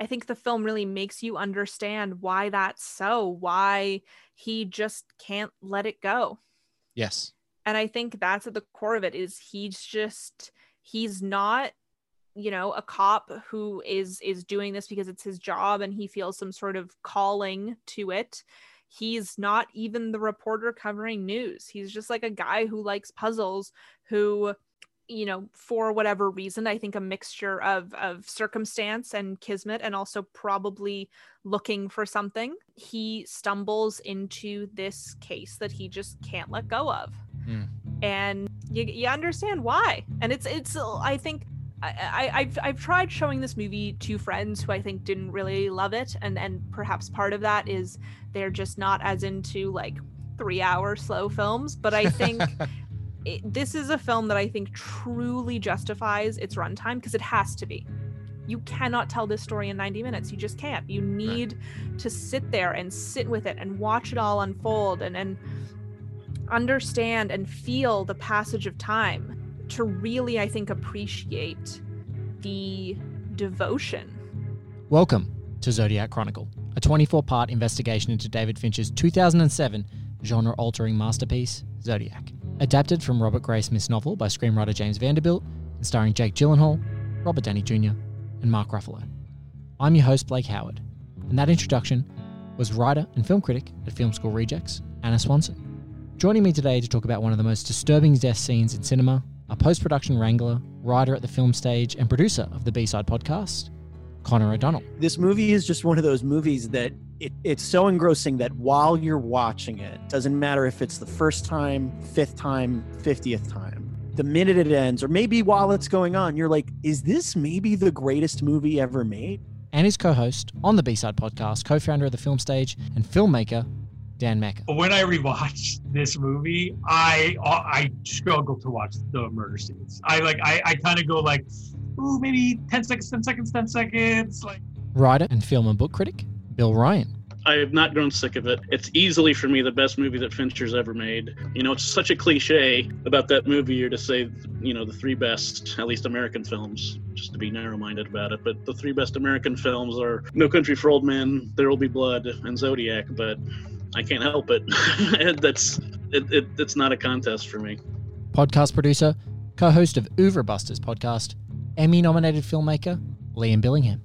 I think the film really makes you understand why that's so, why he just can't let it go. Yes. And I think that's at the core of it is he's just he's not you know a cop who is is doing this because it's his job and he feels some sort of calling to it he's not even the reporter covering news he's just like a guy who likes puzzles who you know for whatever reason i think a mixture of of circumstance and kismet and also probably looking for something he stumbles into this case that he just can't let go of mm. and you, you understand why and it's it's i think I, have I've tried showing this movie to friends who I think didn't really love it, and and perhaps part of that is they're just not as into like three hour slow films. But I think it, this is a film that I think truly justifies its runtime because it has to be. You cannot tell this story in 90 minutes. You just can't. You need right. to sit there and sit with it and watch it all unfold and, and understand and feel the passage of time to really, I think, appreciate the devotion. Welcome to Zodiac Chronicle, a 24 part investigation into David Fincher's 2007 genre altering masterpiece, Zodiac. Adapted from Robert Graysmith's novel by screenwriter James Vanderbilt and starring Jake Gyllenhaal, Robert Downey Jr., and Mark Ruffalo. I'm your host, Blake Howard, and that introduction was writer and film critic at Film School Rejects, Anna Swanson. Joining me today to talk about one of the most disturbing death scenes in cinema, a post production wrangler, writer at the film stage, and producer of the B Side podcast, Connor O'Donnell. This movie is just one of those movies that it, it's so engrossing that while you're watching it, doesn't matter if it's the first time, fifth time, 50th time, the minute it ends, or maybe while it's going on, you're like, is this maybe the greatest movie ever made? And his co host on the B Side podcast, co founder of the film stage, and filmmaker, Dan Mecca. When I rewatched this movie, I I struggle to watch the murder scenes. I like I, I kind of go like, ooh, maybe 10 seconds, 10 seconds, 10 seconds. Like writer and film and book critic Bill Ryan. I have not grown sick of it. It's easily for me the best movie that Fincher's ever made. You know, it's such a cliche about that movie year to say, you know, the three best, at least American films, just to be narrow-minded about it. But the three best American films are No Country for Old Men, There Will Be Blood, and Zodiac. But I can't help it. That's it, it, It's not a contest for me. Podcast producer, co-host of Oeuvre Busters podcast, Emmy-nominated filmmaker Liam Billingham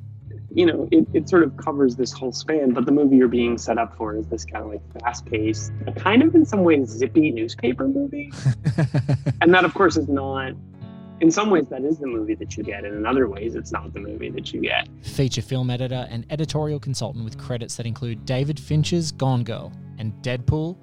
you know, it, it sort of covers this whole span, but the movie you're being set up for is this kind of like fast paced, kind of in some ways zippy newspaper movie. and that, of course, is not, in some ways, that is the movie that you get. And in other ways, it's not the movie that you get. Feature film editor and editorial consultant with credits that include David Fincher's Gone Girl and Deadpool,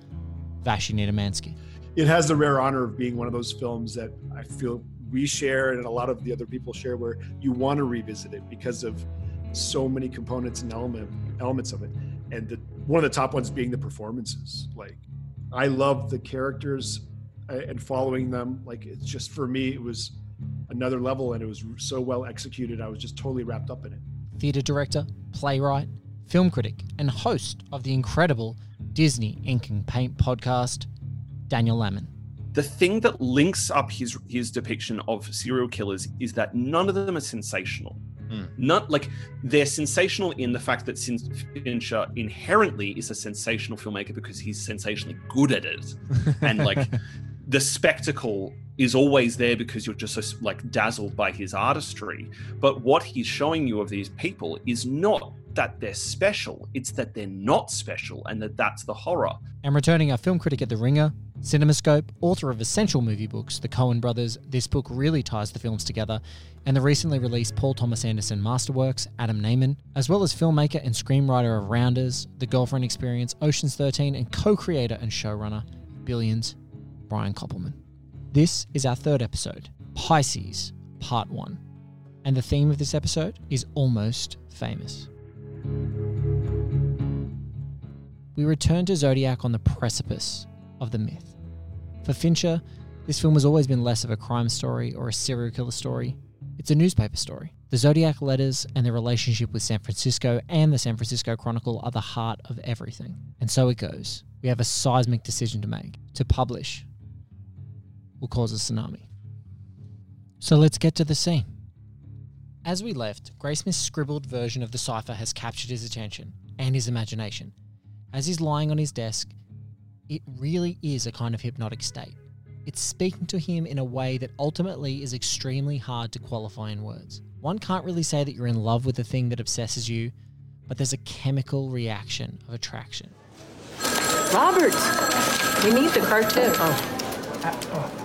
Vashi Nedomansky. It has the rare honor of being one of those films that I feel we share and a lot of the other people share where you want to revisit it because of so many components and element elements of it. And the, one of the top ones being the performances. Like i love the characters uh, and following them like it's just for me it was another level and it was so well executed i was just totally wrapped up in it. Theater director playwright film critic and host of the incredible disney ink and paint podcast daniel lamon the thing that links up his his depiction of serial killers is that none of them are sensational Mm. Not like they're sensational in the fact that Fincher inherently is a sensational filmmaker because he's sensationally good at it, and like the spectacle is always there because you're just so like dazzled by his artistry. But what he's showing you of these people is not that they're special; it's that they're not special, and that that's the horror. And returning our film critic at the Ringer, CinemaScope, author of essential movie books, The Coen Brothers, this book really ties the films together, and the recently released Paul Thomas Anderson masterworks, Adam Nayman, as well as filmmaker and screenwriter of Rounders, The Girlfriend Experience, Ocean's 13, and co creator and showrunner, Billions, Brian Koppelman. This is our third episode, Pisces, Part 1. And the theme of this episode is almost famous. We return to Zodiac on the precipice of the myth. For Fincher, this film has always been less of a crime story or a serial killer story. It's a newspaper story. The Zodiac letters and their relationship with San Francisco and the San Francisco Chronicle are the heart of everything. And so it goes. We have a seismic decision to make. To publish will cause a tsunami. So let's get to the scene. As we left, Graysmith's scribbled version of the cipher has captured his attention and his imagination. As he's lying on his desk, it really is a kind of hypnotic state. It's speaking to him in a way that ultimately is extremely hard to qualify in words. One can't really say that you're in love with the thing that obsesses you, but there's a chemical reaction of attraction. Robert, we need the cartoon. Oh.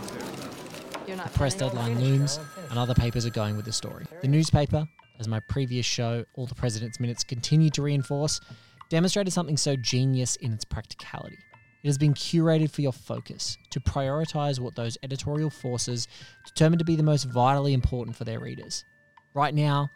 The press deadline looms, and other papers are going with the story. The newspaper, as my previous show, All the President's Minutes, continued to reinforce, demonstrated something so genius in its practicality. It has been curated for your focus, to prioritize what those editorial forces determine to be the most vitally important for their readers. Right now,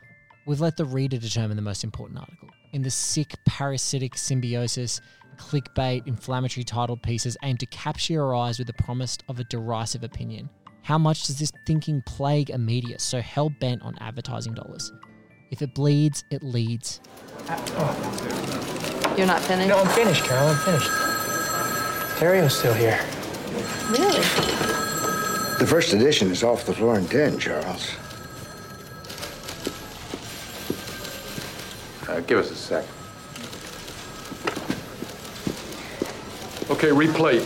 we've let the reader determine the most important article. In the sick, parasitic symbiosis, clickbait, inflammatory titled pieces aim to capture your eyes with the promise of a derisive opinion. How much does this thinking plague a media so hell bent on advertising dollars? If it bleeds, it leads. You're not finished? No, I'm finished, Carol. I'm finished. Terio's still here. Really? The first edition is off the floor in 10, Charles. Uh, give us a sec. Okay, replate.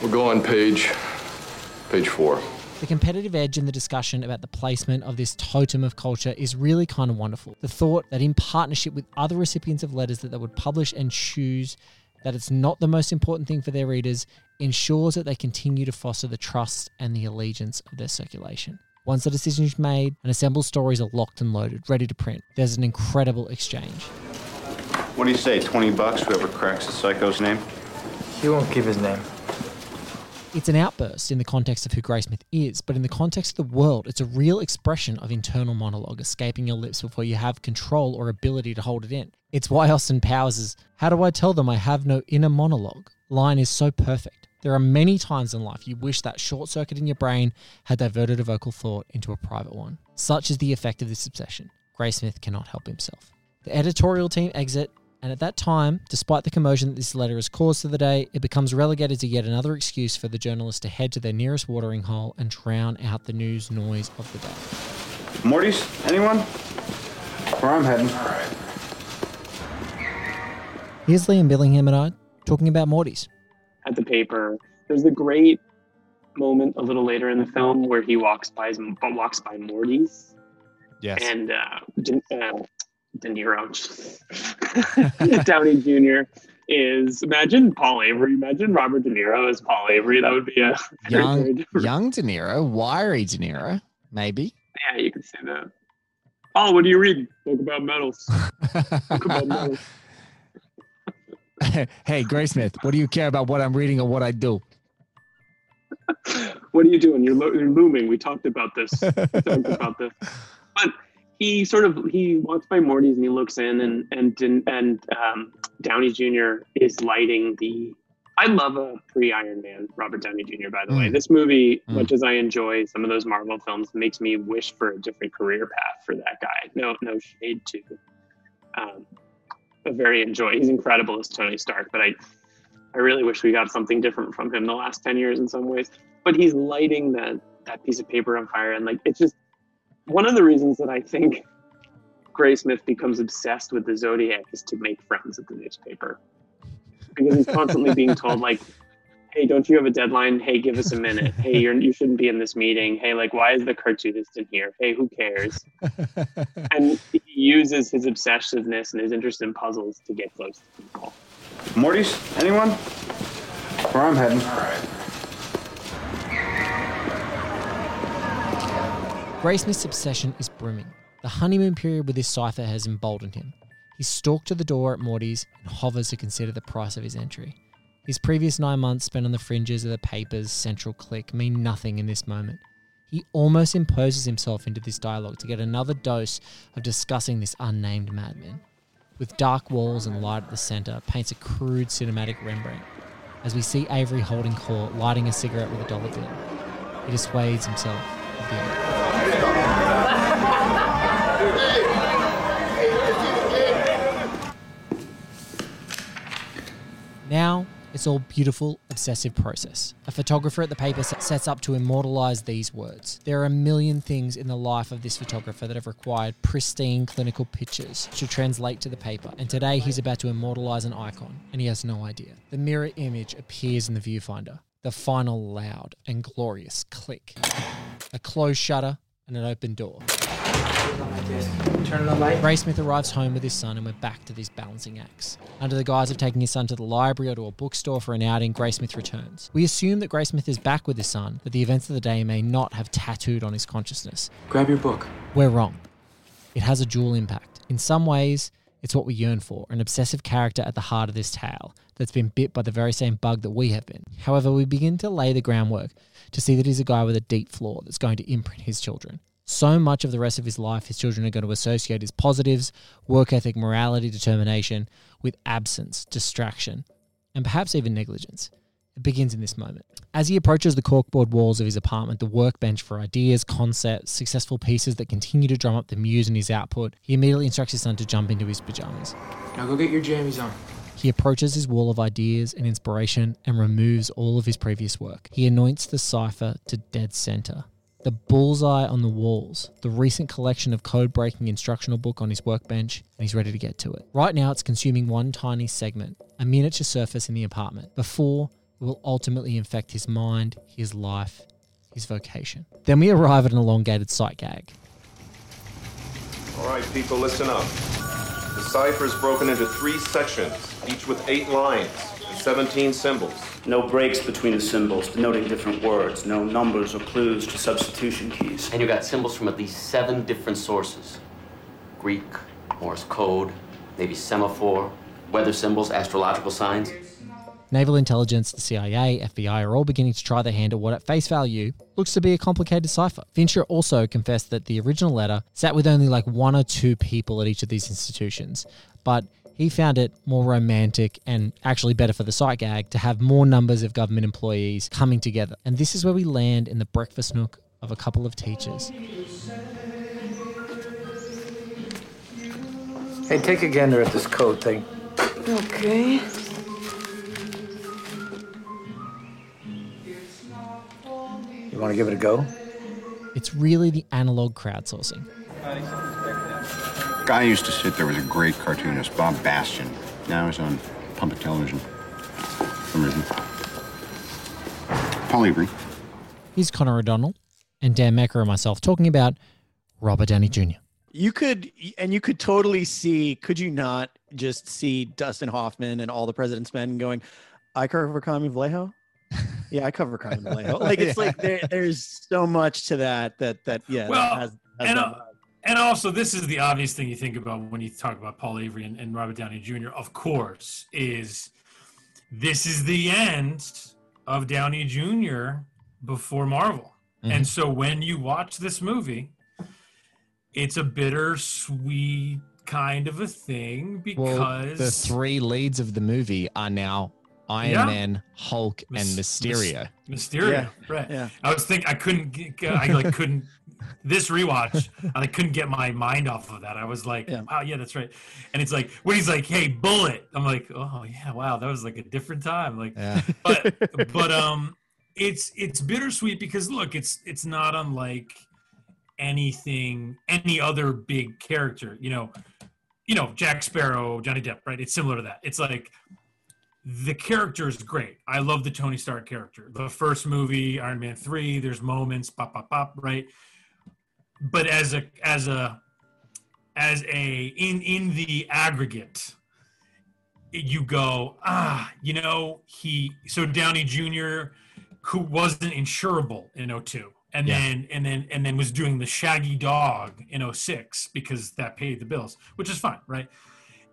We'll go on page, page four. The competitive edge in the discussion about the placement of this totem of culture is really kind of wonderful. The thought that in partnership with other recipients of letters that they would publish and choose that it's not the most important thing for their readers ensures that they continue to foster the trust and the allegiance of their circulation. Once the decision is made and assembled stories are locked and loaded, ready to print, there's an incredible exchange. What do you say, 20 bucks, whoever cracks the psycho's name? He won't give his name. It's an outburst in the context of who Graysmith is, but in the context of the world, it's a real expression of internal monologue escaping your lips before you have control or ability to hold it in. It's why Austin Powers' How do I tell them I have no inner monologue? line is so perfect. There are many times in life you wish that short circuit in your brain had diverted a vocal thought into a private one. Such is the effect of this obsession. Graysmith cannot help himself. The editorial team exit, and at that time, despite the commotion that this letter has caused for the day, it becomes relegated to yet another excuse for the journalist to head to their nearest watering hole and drown out the news noise of the day. Morty's? Anyone? Where I'm heading. Here's Liam Billingham and I talking about Morty's. at the paper. There's the great moment a little later in the film where he walks by his, walks by Morty's Yes. and uh, De, uh, De Niro, Downey Jr. is imagine Paul Avery. Imagine Robert De Niro as Paul Avery. That would be a young, young De Niro, wiry De Niro, maybe. Yeah, you could say that. Oh, what are you reading? Book about metals. Book about metals. hey, Graysmith, what do you care about what I'm reading or what I do? what are you doing? You're, lo- you're looming. We talked about this. We talked about this. But he sort of he walks by Morty's and he looks in and and and um, Downey Jr. is lighting the. I love a pre-Iron Man Robert Downey Jr. By the way, Mm. this movie, Mm. much as I enjoy some of those Marvel films, makes me wish for a different career path for that guy. No, no shade to. Um, I very enjoy. He's incredible as Tony Stark, but I, I really wish we got something different from him the last ten years in some ways. But he's lighting that that piece of paper on fire, and like it's just one of the reasons that I think Graysmith becomes obsessed with the Zodiac is to make friends at the newspaper, because he's constantly being told like, "Hey, don't you have a deadline? Hey, give us a minute. Hey, you're you shouldn't be in this meeting. Hey, like, why is the cartoonist in here? Hey, who cares?" and he uses his obsessiveness and his interest in puzzles to get close to people. Morty's? Anyone? Where I'm heading. Graysmith's obsession is brimming. The honeymoon period with this cipher has emboldened him. He stalked to the door at Morty's and hovers to consider the price of his entry. His previous nine months spent on the fringes of the paper's central clique mean nothing in this moment. He almost imposes himself into this dialogue to get another dose of discussing this unnamed madman. With dark walls and light at the centre, paints a crude cinematic Rembrandt. As we see Avery holding court, lighting a cigarette with a dollar bill, he dissuades himself of the other. Now, It's all beautiful, obsessive process. A photographer at the paper sets up to immortalize these words. There are a million things in the life of this photographer that have required pristine clinical pictures to translate to the paper, and today he's about to immortalize an icon, and he has no idea. The mirror image appears in the viewfinder. The final loud and glorious click. A closed shutter and an open door. Turn on light. Graysmith arrives home with his son, and we're back to these balancing acts. Under the guise of taking his son to the library or to a bookstore for an outing, Graysmith returns. We assume that Graysmith is back with his son, that the events of the day may not have tattooed on his consciousness. Grab your book. We're wrong. It has a dual impact. In some ways, it's what we yearn for an obsessive character at the heart of this tale that's been bit by the very same bug that we have been. However, we begin to lay the groundwork to see that he's a guy with a deep flaw that's going to imprint his children. So much of the rest of his life, his children are going to associate his positives, work ethic, morality, determination with absence, distraction, and perhaps even negligence. It begins in this moment. As he approaches the corkboard walls of his apartment, the workbench for ideas, concepts, successful pieces that continue to drum up the muse in his output, he immediately instructs his son to jump into his pajamas. Now go get your jammies on. He approaches his wall of ideas and inspiration and removes all of his previous work. He anoints the cipher to dead center. The bullseye on the walls, the recent collection of code breaking instructional book on his workbench, and he's ready to get to it. Right now, it's consuming one tiny segment, a miniature surface in the apartment, before it will ultimately infect his mind, his life, his vocation. Then we arrive at an elongated sight gag. All right, people, listen up. The cipher is broken into three sections, each with eight lines and 17 symbols. No breaks between the symbols denoting different words, no numbers or clues to substitution keys. And you got symbols from at least seven different sources Greek, Morse code, maybe semaphore, weather symbols, astrological signs. Naval intelligence, the CIA, FBI are all beginning to try their hand at what, at face value, looks to be a complicated cipher. Fincher also confessed that the original letter sat with only like one or two people at each of these institutions, but he found it more romantic and actually better for the sight gag to have more numbers of government employees coming together. And this is where we land in the breakfast nook of a couple of teachers. Hey, take a gander at this code thing. Okay. You want to give it a go? It's really the analog crowdsourcing. Guy used to sit there was a great cartoonist, Bob Bastian. Now he's on public television. For some reason. Paul Avery. Here's Connor O'Donnell and Dan Mecca and myself talking about Robert Downey Jr. You could, and you could totally see, could you not just see Dustin Hoffman and all the President's Men going, I cover Carmen Vallejo? Yeah, I cover Carmen Vallejo. Like, it's like there, there's so much to that, that, that, yeah. Well, has, has and, uh, and also, this is the obvious thing you think about when you talk about Paul Avery and, and Robert Downey Jr., of course, is this is the end of Downey Jr. before Marvel. Mhm. And so when you watch this movie, it's a bittersweet kind of a thing because Well, the three leads of the movie are now Iron Yeah. Man, Hulk, and Mys- Mysterio. Mys- Mysterio, Yeah, right? yeah. I was thinking I couldn't, get, I like couldn't. This rewatch, I couldn't get my mind off of that. I was like, "Wow, yeah, that's right." And it's like when he's like, "Hey, bullet," I'm like, "Oh yeah, wow, that was like a different time." Like, but but um, it's it's bittersweet because look, it's it's not unlike anything any other big character. You know, you know Jack Sparrow, Johnny Depp, right? It's similar to that. It's like the character is great. I love the Tony Stark character. The first movie, Iron Man three, there's moments, pop, pop, pop, right? But as a as a as a in in the aggregate, you go ah, you know he so Downey Jr. who wasn't insurable in 02 and Yeah. then and then and then was doing the Shaggy Dog in 06 because that paid the bills, which is fine, right?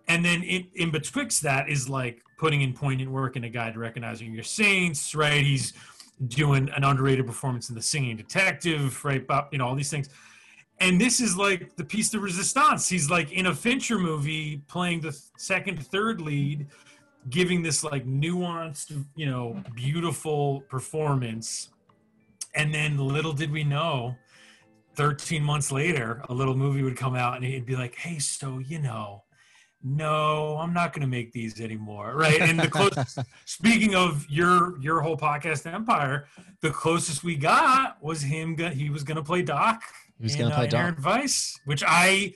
And then in, in betwixt that is like putting in poignant work in a guide to recognizing your saints, right? He's doing an underrated performance in The Singing Detective, right? Bob, you know, all these things. And this is like the piece de resistance. He's like in a Fincher movie playing the second, third lead, giving this like nuanced, you know, beautiful performance. And then little did we know, 13 months later, a little movie would come out and he'd be like, hey, so, you know, no, I'm not going to make these anymore. Right. And the closest, speaking of your, your whole podcast empire, the closest we got was him. go- He was going to play Doc. He was gonna play uh, Inherent Doc. Vice, which I,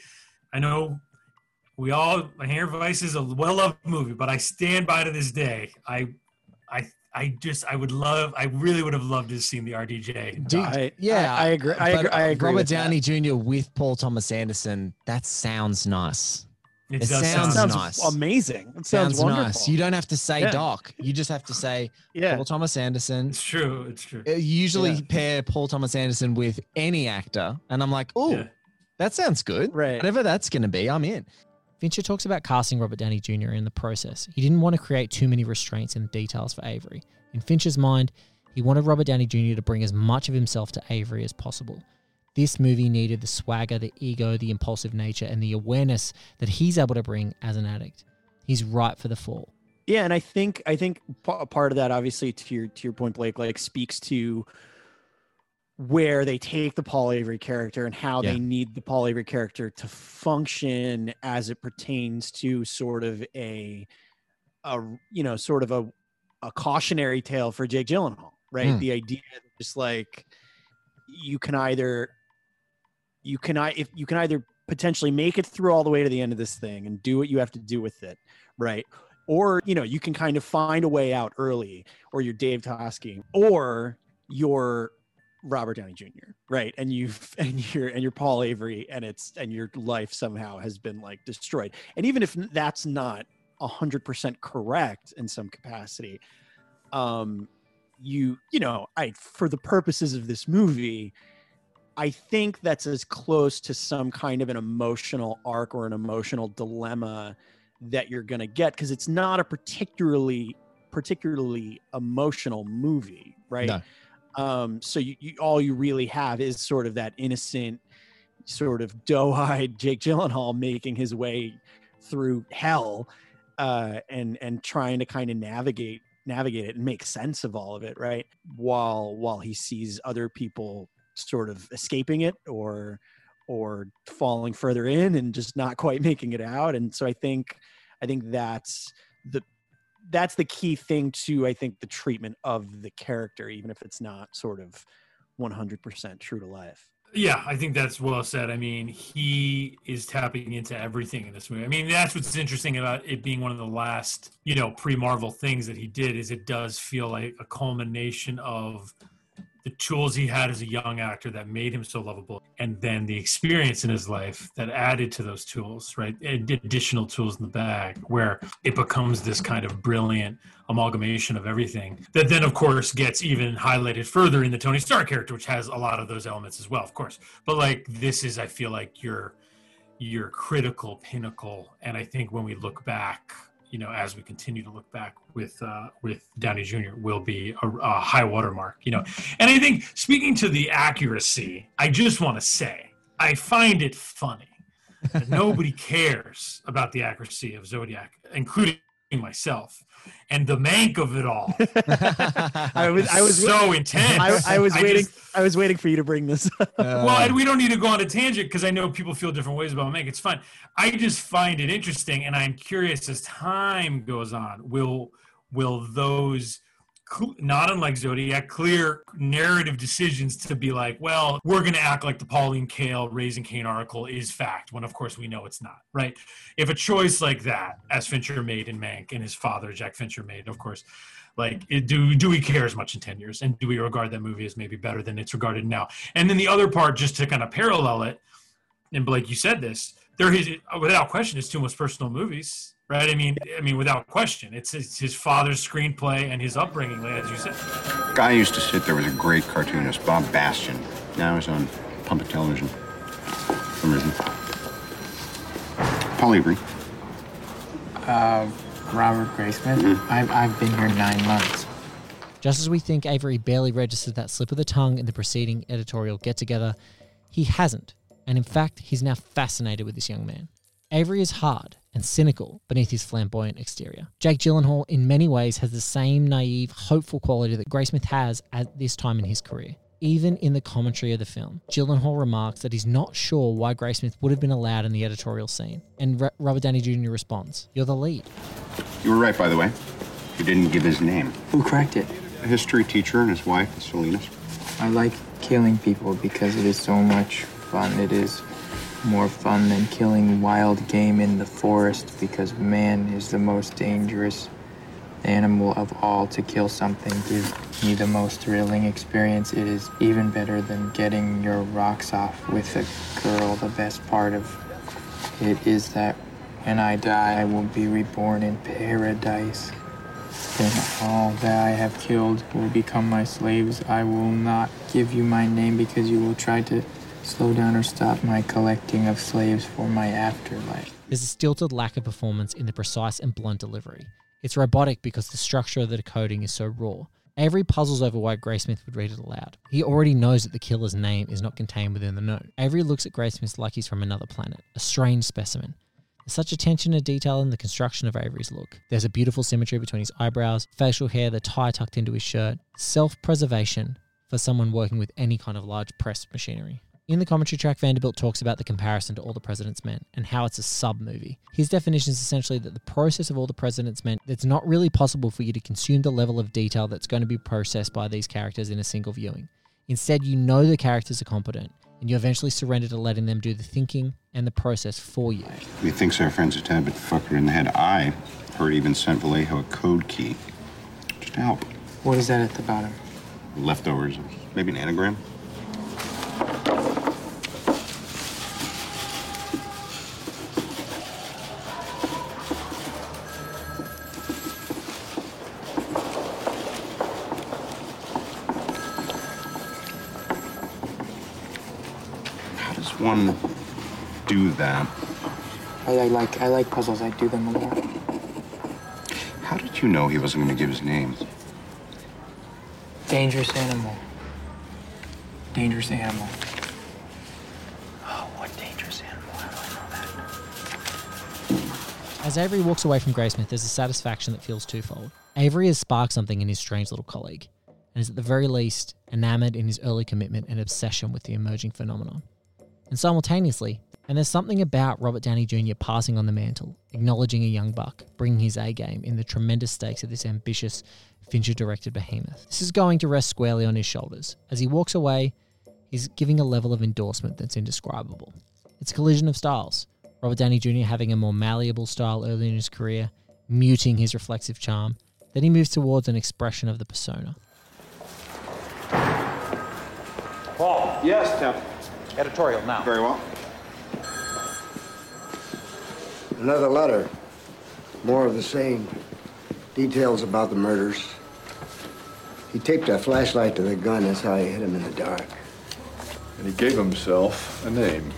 I know we all, Inherent Vice is a well loved movie, but I stand by to this day. I, I, I just, I would love, I really would have loved to have seen the RDJ. Dude, I- yeah, I- I agree- I agree- I agree Robert with that. Downey Jr. with Paul Thomas Anderson. That sounds nice. It It does sounds, sounds nice. amazing. It sounds, Sounds wonderful. nice. You don't have to say Yeah. Doc. You just have to say Yeah. Paul Thomas Anderson. It's true. It's true. Uh, Usually Yeah. pair Paul Thomas Anderson with any actor, and I'm like, oh, Yeah. that sounds good. Right. Whatever that's going to be, I'm in. Fincher talks about casting Robert Downey Jr. in the process. He didn't want to create too many restraints and details for Avery. In Fincher's mind, he wanted Robert Downey Jr. to bring as much of himself to Avery as possible. This movie needed the swagger, the ego, the impulsive nature, and the awareness that he's able to bring as an addict. He's right for the fall. Yeah, and I think I think a part of that, obviously, to your to your point, Blake, like speaks to where they take the Paul Avery character and how Yeah. they need the Paul Avery character to function as it pertains to sort of a, a you know, sort of a, a cautionary tale for Jake Gyllenhaal, right? Mm. The idea that just like you can either you can I if you can either potentially make it through all the way to the end of this thing and do what you have to do with it, right? Or you know you can kind of find a way out early, or you're Dave Toschi, or you're Robert Downey Jr. Right, and you've and you're and you're Paul Avery, and it's and your life somehow has been like destroyed. And even if that's not hundred percent correct in some capacity, um, you you know I for the purposes of this movie, I think that's as close to some kind of an emotional arc or an emotional dilemma that you're going to get because it's not a particularly particularly emotional movie, right? No. Um, so you, you all you really have is sort of that innocent, sort of doe-eyed Jake Gyllenhaal making his way through hell, uh, and and trying to kind of navigate navigate it and make sense of all of it, right? While while he sees other people sort of escaping it or or falling further in and just not quite making it out. And so I think I think that's the that's the key thing to I think the treatment of the character, even if it's not sort of 100% true to life. Yeah, I think that's well said. I mean, he is tapping into everything in this movie. I mean, that's what's interesting about it being one of the last, you know, pre-Marvel things that he did is it does feel like a culmination of the tools he had as a young actor that made him so lovable and then the experience in his life that added to those tools right? Additional tools in the bag where it becomes this kind of brilliant amalgamation of everything that then of course gets even highlighted further in the tony stark character which has a lot of those elements as well of course. But like this is i feel like your your critical pinnacle. And i think when we look back you know, as we continue to look back with uh, with Downey Jr. will be a, a high watermark, you know. And I think speaking to the accuracy, I just want to say I find it funny that nobody cares about the accuracy of Zodiac, including myself, and the mank of it all. I was I was so intense. I, I was I waiting just- I was waiting for you to bring this up. well, and uh, we don't need to go on a tangent because I know people feel different ways about Mank. It's fine. I just find it interesting, and I'm curious as time goes on, will will those cl- not unlike Zodiac clear narrative decisions to be like, well, we're going to act like the Pauline Kael Raising Kane article is fact, when of course we know it's not, right? If a choice like that, as Fincher made in Mank, and his father Jack Fincher made, of course. Like, it, do do we care as much in ten years, and do we regard that movie as maybe better than it's regarded now? And then the other part, just to kind of parallel it, and Blake, you said this. There is, without question, his two most personal movies, right? I mean, I mean, without question, it's his, his father's screenplay and his upbringing, as you said. Guy used to sit there was a great cartoonist, Bob Bastian. Now he's on public television. For some reason. Paul Avery. Uh, Robert Graysmith. I've, I've been here nine months. Just as we think Avery barely registered that slip of the tongue in the preceding editorial get together, he hasn't. And in fact, he's now fascinated with this young man. Avery is hard and cynical beneath his flamboyant exterior. Jake Gyllenhaal, in many ways, has the same naive, hopeful quality that Graysmith has at this time in his career. Even in the commentary of the film, Gyllenhaal remarks that he's not sure why Graysmith would have been allowed in the editorial scene, and R- Robert Downey Jr. responds, "You're the lead." You were right, by the way. You didn't give his name. Who cracked it? A history teacher and his wife, Salinas. I like killing people because it is so much fun. It is more fun than killing wild game in the forest because man is the most dangerous animal of all to kill something gives me the most thrilling experience. It is even better than getting your rocks off with a girl. The best part of it is that when I die, I will be reborn in paradise. Then all that I have killed will become my slaves. I will not give you my name because you will try to slow down or stop my collecting of slaves for my afterlife. There's a stilted lack of performance in the precise and blunt delivery. It's robotic because the structure of the decoding is so raw. Avery puzzles over why Graysmith would read it aloud. He already knows that the killer's name is not contained within the note. Avery looks at Graysmith like he's from another planet, a strange specimen. There's such attention to detail in the construction of Avery's look. There's a beautiful symmetry between his eyebrows, facial hair, the tie tucked into his shirt, self preservation for someone working with any kind of large press machinery. In the commentary track, Vanderbilt talks about the comparison to All the President's Men and how it's a sub movie. His definition is essentially that the process of All the President's Men, it's not really possible for you to consume the level of detail that's going to be processed by these characters in a single viewing. Instead, you know the characters are competent, and you eventually surrender to letting them do the thinking and the process for you. He thinks our friend's a tad bit fucker in the head. I heard even sent Vallejo a code key. Just to help. What is that at the bottom? Leftovers. Maybe an anagram? Does one do that? I, I like I like puzzles. I do them a lot. How did you know he wasn't going to give his name? Dangerous animal. Dangerous animal. Oh, what dangerous animal? How do I know that? As Avery walks away from Graysmith, there's a satisfaction that feels twofold. Avery has sparked something in his strange little colleague, and is at the very least enamored in his early commitment and obsession with the emerging phenomenon. And simultaneously, and there's something about Robert Downey Jr. passing on the mantle, acknowledging a young buck, bringing his A game in the tremendous stakes of this ambitious, Fincher directed behemoth. This is going to rest squarely on his shoulders. As he walks away, he's giving a level of endorsement that's indescribable. It's a collision of styles. Robert Downey Jr. having a more malleable style early in his career, muting his reflexive charm. Then he moves towards an expression of the persona. Paul. Yes, Tim. Editorial now. Very well. Another letter. More of the same. Details about the murders. He taped a flashlight to the gun. That's how he hit him in the dark. And he gave himself a name.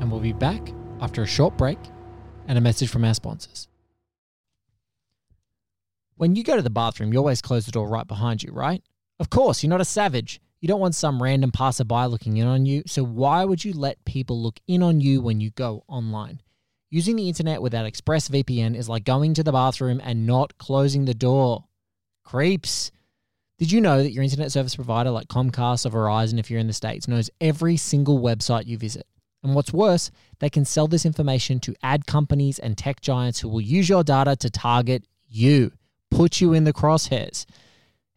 And we'll be back after a short break and a message from our sponsors. When you go to the bathroom, you always close the door right behind you, right? Of course, you're not a savage. You don't want some random passerby looking in on you, so why would you let people look in on you when you go online? Using the internet without ExpressVPN is like going to the bathroom and not closing the door. Creeps. Did you know that your internet service provider like Comcast or Verizon, if you're in the States, knows every single website you visit? And what's worse, they can sell this information to ad companies and tech giants who will use your data to target you, put you in the crosshairs.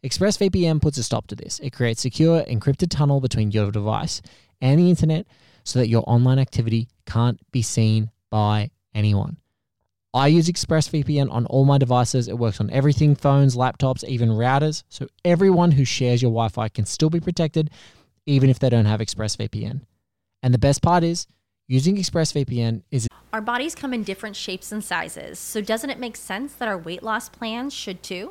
ExpressVPN puts a stop to this. It creates secure encrypted tunnel between your device and the internet so that your online activity can't be seen by anyone. I use ExpressVPN on all my devices. It works on everything phones, laptops, even routers. So everyone who shares your Wi Fi can still be protected, even if they don't have ExpressVPN. And the best part is, using ExpressVPN is Our bodies come in different shapes and sizes, so doesn't it make sense that our weight loss plans should too?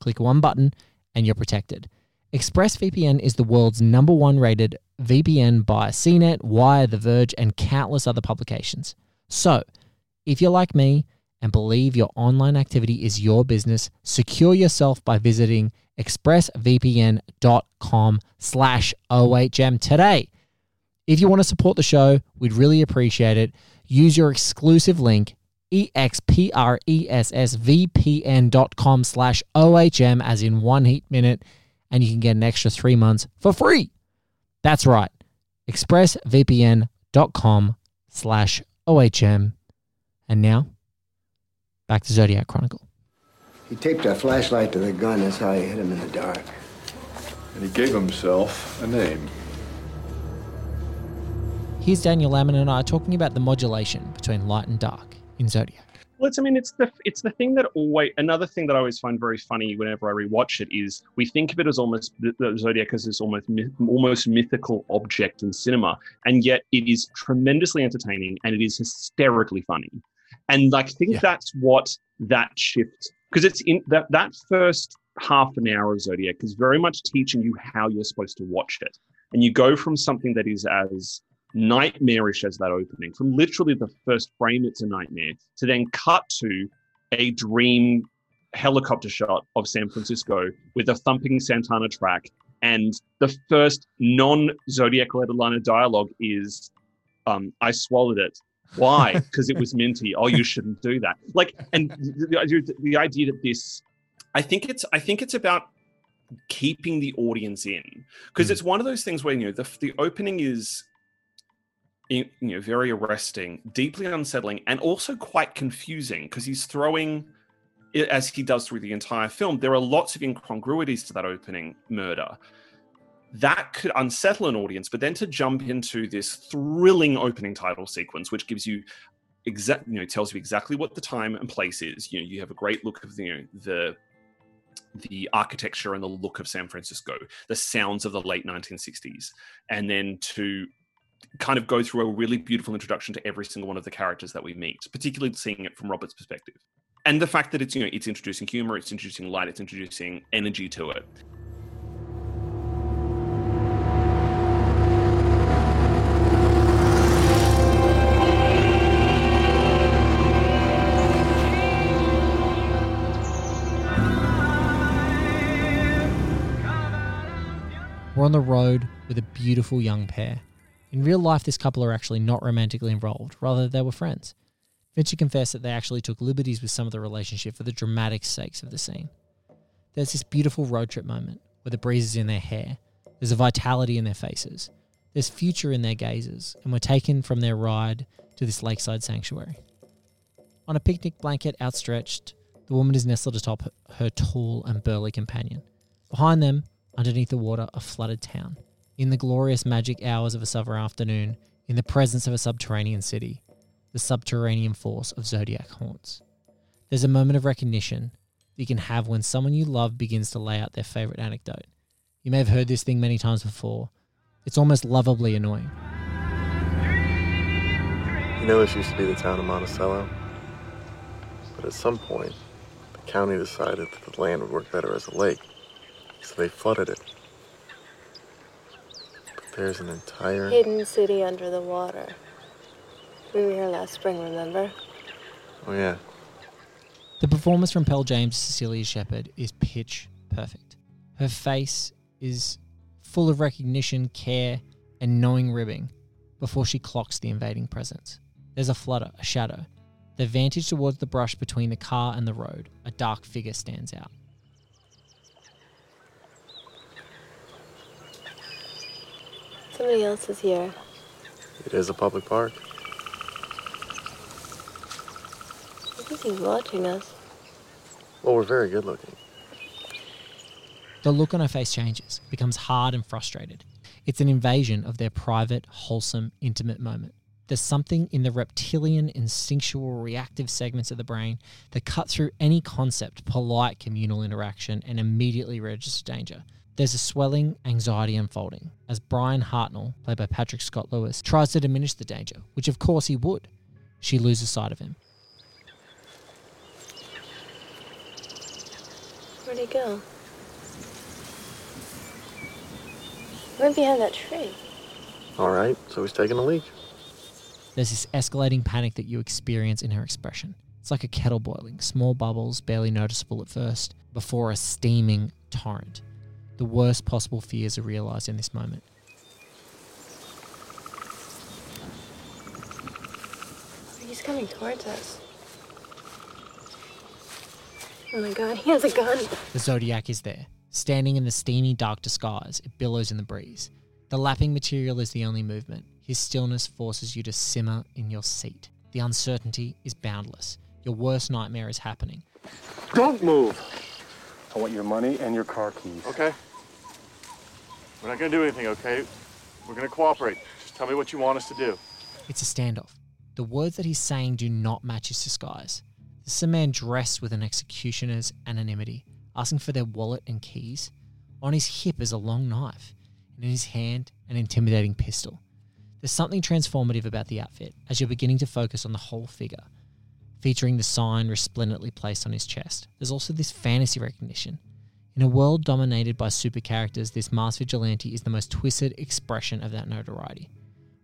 click one button, and you're protected. ExpressVPN is the world's number one rated VPN by CNET, Wire, The Verge, and countless other publications. So, if you're like me and believe your online activity is your business, secure yourself by visiting expressvpn.com slash OHM today. If you want to support the show, we'd really appreciate it. Use your exclusive link, expressvpn.com slash OHM, as in one heat minute, and you can get an extra three months for free. That's right, expressvpn.com slash OHM. And now, back to Zodiac Chronicle. He taped a flashlight to the gun. That's how he hit him in the dark. And he gave himself a name. Here's Daniel Lamon and I talking about the modulation between light and dark in Zodiac. Well, it's, I mean, it's the it's the thing that always another thing that I always find very funny whenever I rewatch it is we think of it as almost the, Zodiac as this almost almost mythical object in cinema, and yet it is tremendously entertaining and it is hysterically funny, and like I think that's what that shift because it's in that that first half an hour of Zodiac is very much teaching you how you're supposed to watch it, and you go from something that is as nightmarish as that opening. From literally the first frame it's a nightmare to then cut to a dream helicopter shot of san francisco with a thumping santana track. And the first non zodiac letter line of dialogue is um, i swallowed it. Why? Because it was minty. Oh you shouldn't do that. Like and the, the, idea that this i think it's i think it's about keeping the audience in. Because it's one of those things where you know the, the opening is you know very arresting deeply unsettling and also quite confusing because he's throwing as he does through the entire film there are lots of incongruities to that opening murder. That could unsettle an audience but then to jump into this thrilling opening title sequence which gives you exact you know tells you exactly what the time and place is. You know you have a great look of the you know, the the architecture and the look of San Francisco, the sounds of the late 1960s, and then to kind of go through a really beautiful introduction to every single one of the characters that we meet, particularly seeing it from Robert's perspective. And the fact that it's, you know, it's introducing humor, it's introducing light, it's introducing energy to it. We're on the road with a beautiful young pair. In real life, this couple are actually not romantically involved, rather, they were friends. Fincher confessed that they actually took liberties with some of the relationship for the dramatic sakes of the scene. There's this beautiful road trip moment where the breeze is in their hair, there's a vitality in their faces, there's future in their gazes, and we're taken from their ride to this lakeside sanctuary. On a picnic blanket outstretched, the woman is nestled atop her tall and burly companion. Behind them, underneath the water, a flooded town in the glorious magic hours of a summer afternoon, in the presence of a subterranean city, the subterranean force of zodiac haunts. There's a moment of recognition that you can have when someone you love begins to lay out their favorite anecdote. You may have heard this thing many times before. It's almost lovably annoying. You know, this used to be the town of Monticello. But at some point, the county decided that the land would work better as a lake. So they flooded it. There's an entire. Hidden city under the water. We were here last spring, remember? Oh, yeah. The performance from Pell James Cecilia Shepard is pitch perfect. Her face is full of recognition, care, and knowing ribbing before she clocks the invading presence. There's a flutter, a shadow. The vantage towards the brush between the car and the road, a dark figure stands out. Somebody else is here. It is a public park. I think he's watching us. Well, we're very good looking. The look on her face changes, becomes hard and frustrated. It's an invasion of their private, wholesome, intimate moment. There's something in the reptilian, instinctual, reactive segments of the brain that cut through any concept, polite communal interaction, and immediately register danger. There's a swelling anxiety unfolding as Brian Hartnell, played by Patrick Scott Lewis, tries to diminish the danger, which of course he would. She loses sight of him. Where'd he go? Right behind that tree. All right, so he's taking a leak. There's this escalating panic that you experience in her expression. It's like a kettle boiling, small bubbles, barely noticeable at first, before a steaming torrent. The worst possible fears are realized in this moment. He's coming towards us. Oh my god, he has a gun. The Zodiac is there, standing in the steamy, dark disguise. It billows in the breeze. The lapping material is the only movement. His stillness forces you to simmer in your seat. The uncertainty is boundless. Your worst nightmare is happening. Don't move. I want your money and your car keys. Okay. We're not gonna do anything, okay? We're gonna cooperate. Just tell me what you want us to do. It's a standoff. The words that he's saying do not match his disguise. This is a man dressed with an executioner's anonymity, asking for their wallet and keys. On his hip is a long knife, and in his hand, an intimidating pistol. There's something transformative about the outfit as you're beginning to focus on the whole figure, featuring the sign resplendently placed on his chest. There's also this fantasy recognition. In a world dominated by super characters, this masked vigilante is the most twisted expression of that notoriety.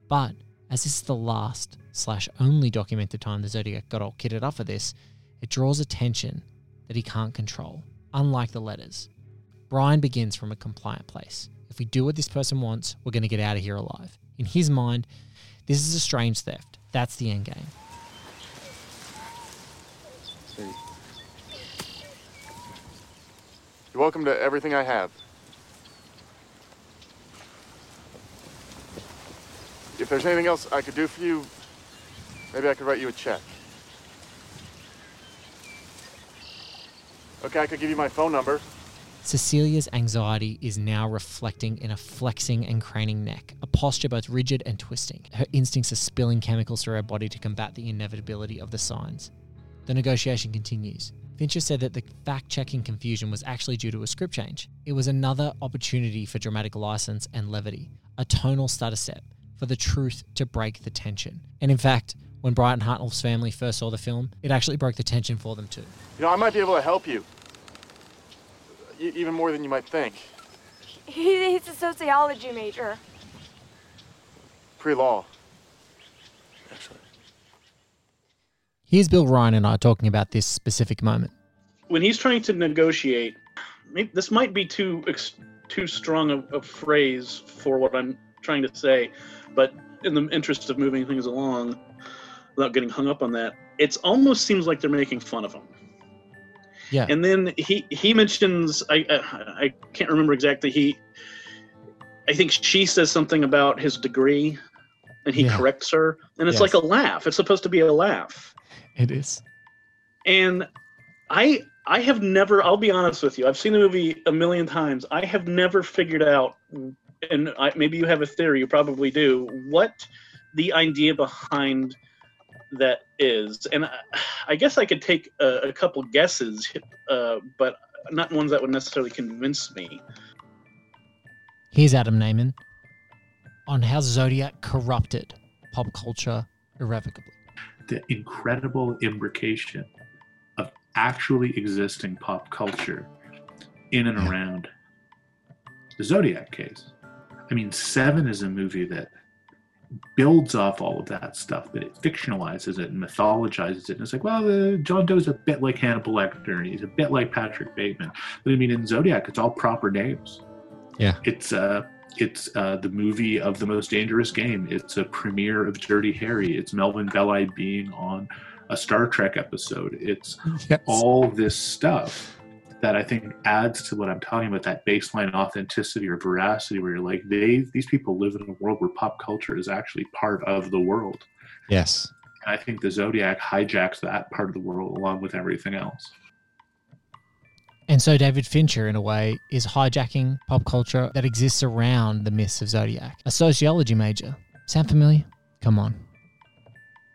But as this is the last slash only documented time the Zodiac got all kitted up for this, it draws attention that he can't control, unlike the letters. Brian begins from a compliant place. If we do what this person wants, we're going to get out of here alive. In his mind, this is a strange theft. That's the end game. You're welcome to everything I have. If there's anything else I could do for you, maybe I could write you a check. Okay, I could give you my phone number. Cecilia's anxiety is now reflecting in a flexing and craning neck, a posture both rigid and twisting. Her instincts are spilling chemicals through her body to combat the inevitability of the signs. The negotiation continues. Fincher said that the fact checking confusion was actually due to a script change. It was another opportunity for dramatic license and levity, a tonal stutter step for the truth to break the tension. And in fact, when Brian Hartnell's family first saw the film, it actually broke the tension for them too. You know, I might be able to help you. E- even more than you might think. He, he's a sociology major. Pre law. Here's Bill Ryan and I talking about this specific moment. when he's trying to negotiate, this might be too too strong a, a phrase for what I'm trying to say, but in the interest of moving things along, without getting hung up on that, it almost seems like they're making fun of him. Yeah. And then he he mentions I I, I can't remember exactly he. I think she says something about his degree, and he Yeah. corrects her, and it's Yes. like a laugh. It's supposed to be a laugh It is. and i i have never i'll be honest with you i've seen the movie a million times i have never figured out and I, maybe you have a theory you probably do what the idea behind that is and i, I guess i could take a, a couple guesses uh, but not ones that would necessarily convince me Here's Adam Nayman on how Zodiac corrupted pop culture irrevocably. The incredible imbrication of actually existing pop culture in and around the Zodiac case. I mean, Seven is a movie that builds off all of that stuff, but it fictionalizes it and mythologizes it. And it's like, well, uh, John Doe's a bit like Hannibal Lecter, and he's a bit like Patrick Bateman. But I mean, in Zodiac, it's all proper names. Yeah. It's uh, it's uh, the movie of the most dangerous game. It's a premiere of Dirty Harry. It's Melvin Belli being on a Star Trek episode. It's all this stuff that I think adds to what I'm talking about that baseline authenticity or veracity where you're like, they these people live in a world where pop culture is actually part of the world. Yes. And I think the Zodiac hijacks that part of the world along with everything else. And so David Fincher, in a way, is hijacking pop culture that exists around the myths of Zodiac. A sociology major. Sound familiar? Come on.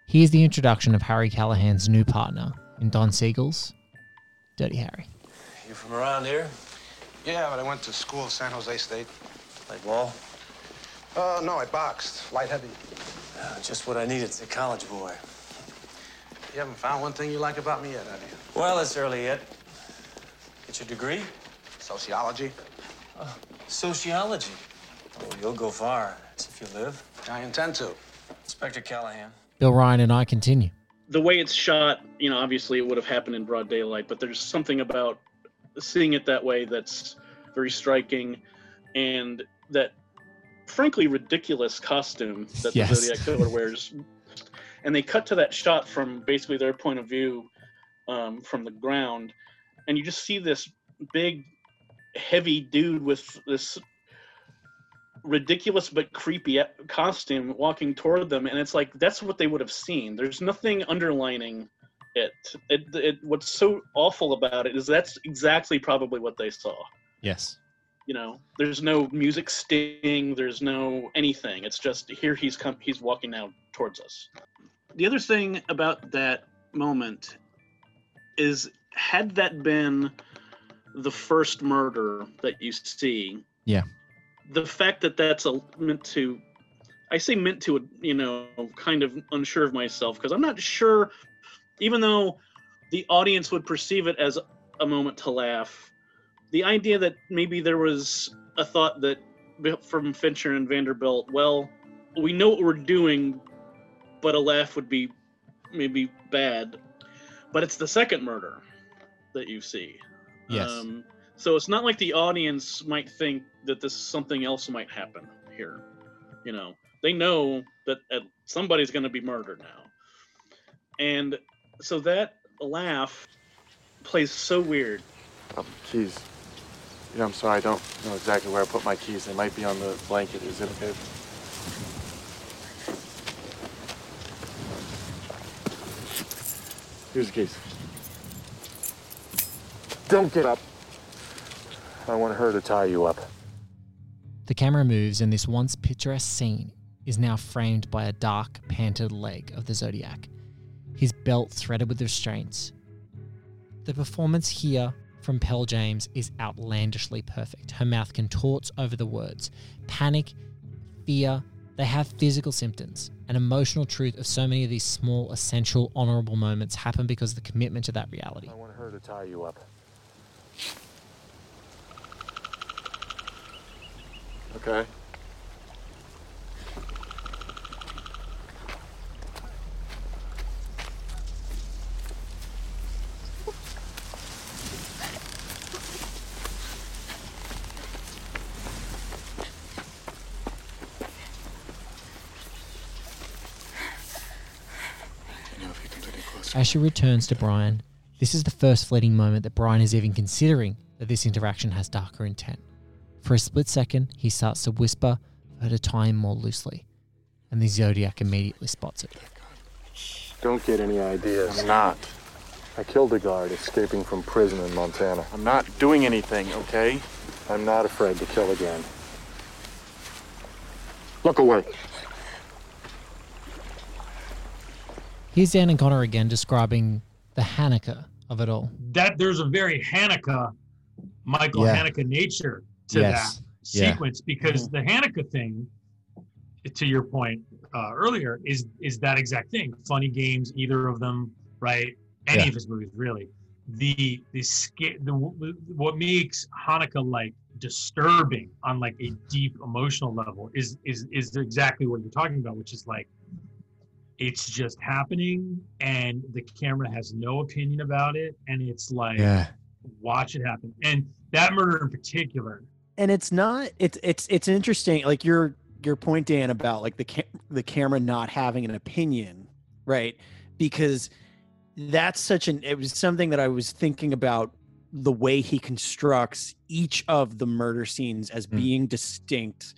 Here's the introduction of Harry Callahan's new partner in Don Siegel's Dirty Harry. You from around here? Yeah, but I went to school at San Jose State. Played ball? Uh, no, I boxed. Light heavy. Uh, just what I needed, as a college boy. You haven't found one thing you like about me yet, have you? Well, it's early yet. Get your degree? Sociology. Oh, sociology. Oh, you'll go far. That's if you live. I intend to. Inspector Callahan. Bill Ryan and I continue. the way it's shot, you know, obviously it would have happened in broad daylight, but there's something about seeing it that way that's very striking, and that frankly ridiculous costume that Yes. the Zodiac Killer wears. And they cut to that shot from basically their point of view um, from the ground, and you just see this big, heavy dude with this ridiculous but creepy costume walking toward them and it's like that's what they would have seen there's nothing underlining it. it it what's so awful about it is that's exactly probably what they saw Yes. you know there's no music sting there's no anything it's just here he's come he's walking now towards us the other thing about that moment is had that been the first murder that you see Yeah. the fact that that's a meant to i say meant to you know kind of unsure of myself because i'm not sure even though the audience would perceive it as a moment to laugh the idea that maybe there was a thought that from fincher and vanderbilt well we know what we're doing but a laugh would be maybe bad but it's the second murder that you see Yes. um, so it's not like the audience might think that this something else might happen here. You know, they know that uh, somebody's going to be murdered now, and so that laugh plays so weird. Oh, keys. Yeah, I'm sorry. I don't know exactly where I put my keys. They might be on the blanket. Is it okay? Here's the keys. Don't get up. I want her to tie you up. The camera moves, and this once picturesque scene is now framed by a dark, panted leg of the Zodiac, his belt threaded with restraints. The performance here from Pell James is outlandishly perfect. Her mouth contorts over the words. Panic, fear, they have physical symptoms. An emotional truth of so many of these small, essential, honorable moments happen because of the commitment to that reality. I want her to tie you up. Okay. As she returns to Brian, this is the first fleeting moment that Brian is even considering that this interaction has darker intent. For a split second, he starts to whisper for her to tie him more loosely, and the Zodiac immediately spots it. Don't get any ideas. I'm not. I killed a guard escaping from prison in Montana. I'm not doing anything, okay? I'm not afraid to kill again. Look away. Here's Dan and Connor again describing the Haneke of it all. that there's a very Haneke, Michael Yeah. Haneke nature to Yes. that Yeah. sequence because the Haneke thing, to your point uh, earlier, is is that exact thing. Funny games, either of them, right? Any Yeah. of his movies, really. The the, sca- the what makes Haneke like disturbing on like a deep emotional level is is is exactly what you're talking about, which is like it's just happening and the camera has no opinion about it. And it's like Yeah. watch it happen. And that murder in particular. And it's not it's it's it's interesting like your your point dan about like the ca- the camera not having an opinion right? Because that's such an it was something that i was thinking about the way he constructs each of the murder scenes as hmm. being distinct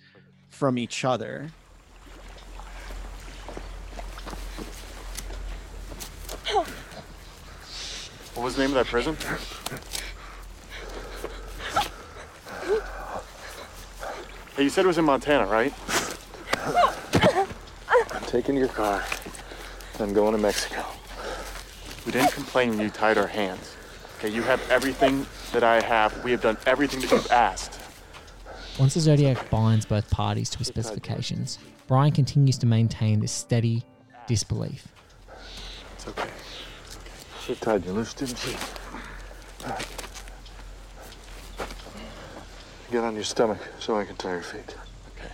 from each other What was the name of that prison? Hey, you said it was in Montana, right? I'm taking your car. I'm going to Mexico. We didn't complain when you tied our hands. Okay, you have everything that I have. We have done everything that you've asked. Once the Zodiac binds both parties to his specifications, Brian continues to maintain this steady disbelief. It's okay. She tied you loose, didn't she? Get on your stomach so I can tie your feet. Okay.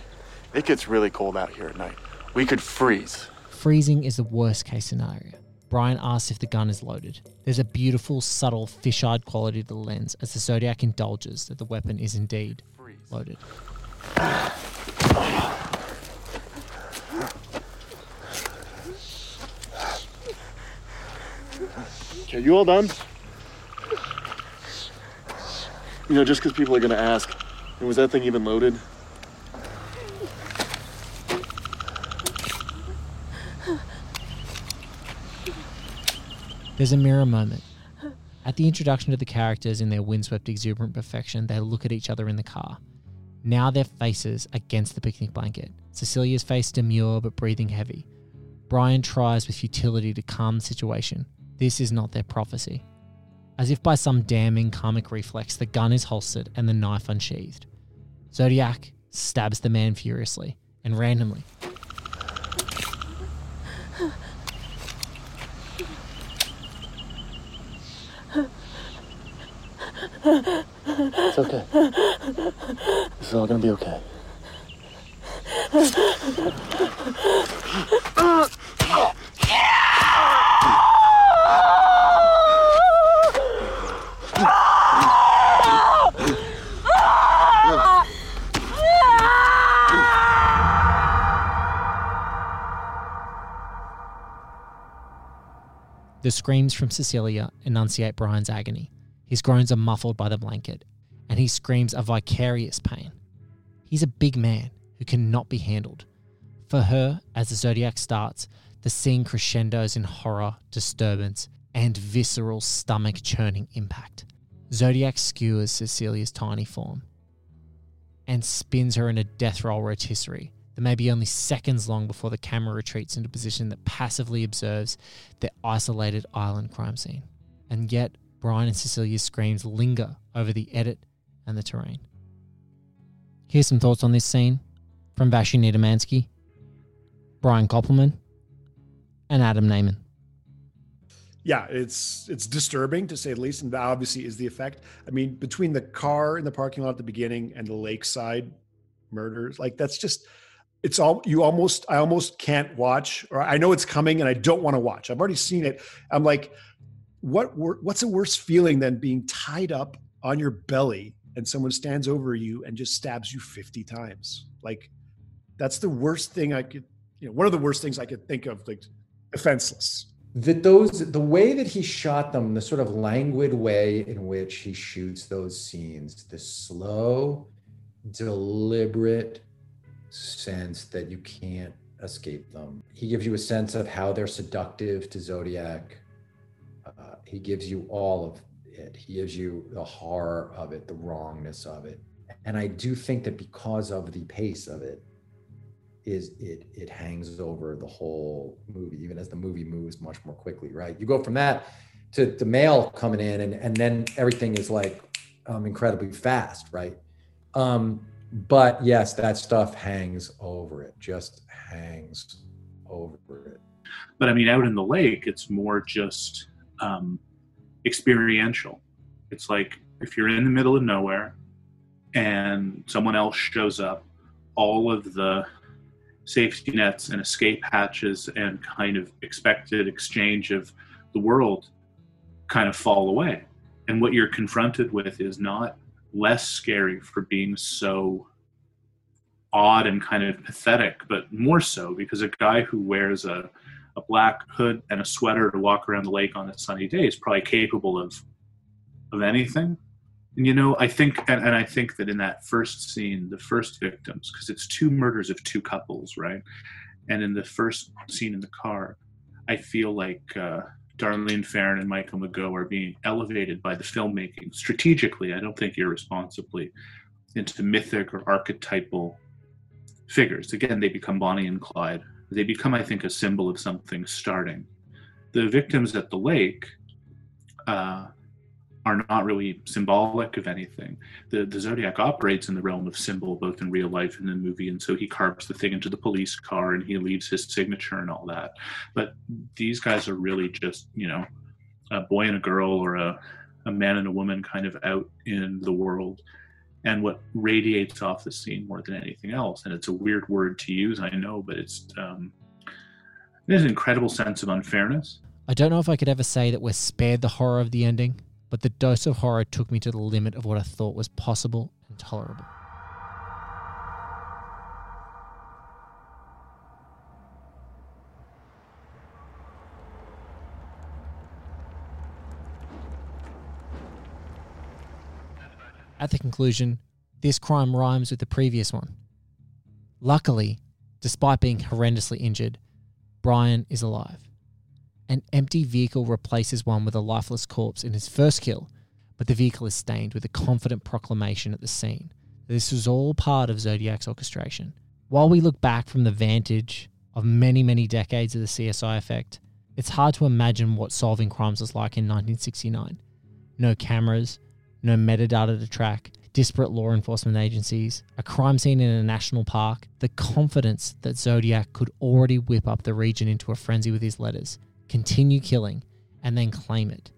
It gets really cold out here at night. We could freeze. Freezing is the worst case scenario. Brian asks if the gun is loaded. There's a beautiful, subtle, fish eyed quality to the lens as the Zodiac indulges that the weapon is indeed loaded. Okay, you all done? You know, just because people are going to ask, was that thing even loaded? There's a mirror moment. At the introduction to the characters in their windswept, exuberant perfection, they look at each other in the car. Now their faces against the picnic blanket. Cecilia's face demure but breathing heavy. Brian tries with futility to calm the situation. This is not their prophecy. As if by some damning karmic reflex, the gun is holstered and the knife unsheathed. Zodiac stabs the man furiously and randomly. It's okay. This is all gonna be okay. Uh, The screams from Cecilia enunciate Brian's agony. His groans are muffled by the blanket, and he screams a vicarious pain. He's a big man who cannot be handled. For her, as the Zodiac starts, the scene crescendos in horror, disturbance, and visceral stomach churning impact. Zodiac skewers Cecilia's tiny form and spins her in a death roll rotisserie that may be only seconds long before the camera retreats into position that passively observes the isolated island crime scene. And yet, Brian and Cecilia's screams linger over the edit and the terrain. Here's some thoughts on this scene from Vashi Nedomansky, Brian Koppelman, and Adam Nayman. Yeah, it's it's disturbing to say the least, and that obviously is the effect. I mean, between the car in the parking lot at the beginning and the lakeside murders, like that's just it's all you almost I almost can't watch, or I know it's coming and I don't want to watch. I've already seen it. I'm like, what what's a worse feeling than being tied up on your belly and someone stands over you and just stabs you 50 times? Like that's the worst thing I could, you know, one of the worst things I could think of, like defenseless. That those the way that he shot them, the sort of languid way in which he shoots those scenes, the slow, deliberate sense that you can't escape them. He gives you a sense of how they're seductive to Zodiac. Uh, he gives you all of it. He gives you the horror of it, the wrongness of it. And I do think that because of the pace of it, is it it hangs over the whole movie, even as the movie moves much more quickly, right? You go from that to the mail coming in and and then everything is like um, incredibly fast, right? Um, but yes, that stuff hangs over it, just hangs over it. But I mean, out in the lake, it's more just um, experiential. It's like if you're in the middle of nowhere and someone else shows up, all of the safety nets and escape hatches and kind of expected exchange of the world kind of fall away. And what you're confronted with is not less scary for being so odd and kind of pathetic, but more so because a guy who wears a, a black hood and a sweater to walk around the lake on a sunny day is probably capable of of anything. And you know, I think, and, and I think that in that first scene, the first victims, because it's two murders of two couples, right? And in the first scene in the car, I feel like uh, Darlene Ferrin and Michael Mageau are being elevated by the filmmaking strategically. I don't think irresponsibly into mythic or archetypal figures. Again, they become Bonnie and Clyde. They become, I think, a symbol of something starting. The victims at the lake uh, are not really symbolic of anything. The, the Zodiac operates in the realm of symbol, both in real life and in the movie, and so he carves the thing into the police car and he leaves his signature and all that. But these guys are really just, you know, a boy and a girl or a, a man and a woman kind of out in the world and what radiates off the scene more than anything else. And it's a weird word to use, I know, but it's um, there's an incredible sense of unfairness. I don't know if I could ever say that we're spared the horror of the ending, but the dose of horror took me to the limit of what I thought was possible and tolerable. At the conclusion, this crime rhymes with the previous one. Luckily, despite being horrendously injured, Brian is alive. An empty vehicle replaces one with a lifeless corpse in his first kill, but the vehicle is stained with a confident proclamation at the scene. This was all part of Zodiac's orchestration. While we look back from the vantage of many, many decades of the CSI effect, it's hard to imagine what solving crimes was like in 1969. No cameras, no metadata to track, disparate law enforcement agencies, a crime scene in a national park, the confidence that Zodiac could already whip up the region into a frenzy with his letters, continue killing, and then claim it.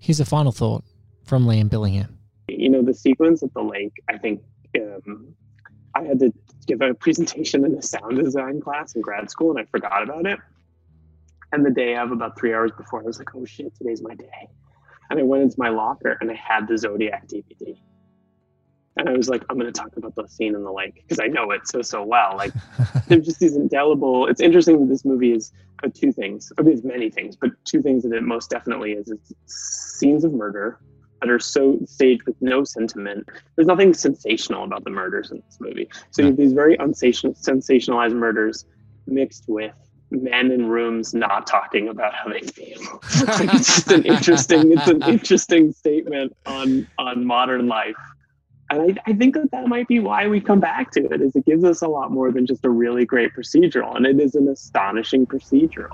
Here's a final thought from Liam Billingham. You know, the sequence at the lake, I think um, I had to give a presentation in a sound design class in grad school and I forgot about it. And the day of, about three hours before, I was like, oh shit, today's my day. And I went into my locker and I had the Zodiac DVD. And I was like, I'm going to talk about the scene in the lake because I know it so, so well. Like, there's just these indelible. It's interesting that this movie is uh, two things. I mean, it's many things, but two things that it most definitely is. It's scenes of murder that are so staged with no sentiment. There's nothing sensational about the murders in this movie. So you have these very unsensationalized murders mixed with men in rooms not talking about how they feel. it's just an interesting, it's an interesting statement on on modern life. And I, I think that that might be why we come back to it, is it gives us a lot more than just a really great procedural, and it is an astonishing procedural.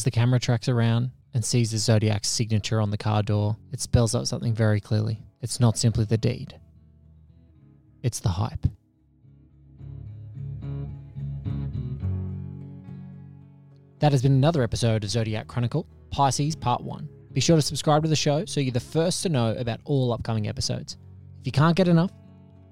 As the camera tracks around and sees the Zodiac's signature on the car door, it spells out something very clearly. It's not simply the deed, it's the hype. That has been another episode of Zodiac Chronicle, Pisces Part 1. Be sure to subscribe to the show so you're the first to know about all upcoming episodes. If you can't get enough,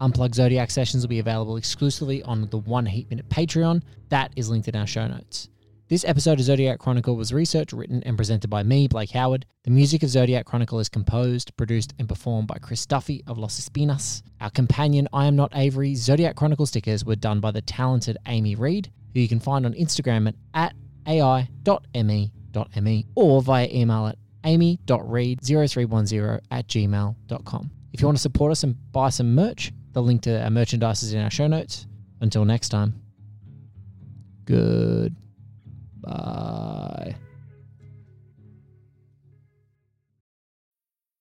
Unplugged Zodiac sessions will be available exclusively on the One Heat Minute Patreon. That is linked in our show notes. This episode of Zodiac Chronicle was researched, written, and presented by me, Blake Howard. The music of Zodiac Chronicle is composed, produced, and performed by Chris Duffy of Los Espinas. Our companion, I Am Not Avery, Zodiac Chronicle stickers were done by the talented Amy Reed, who you can find on Instagram at, at ai.me.me or via email at amy.read0310 at gmail.com. If you want to support us and buy some merch, the link to our merchandise is in our show notes. Until next time, good. Bye.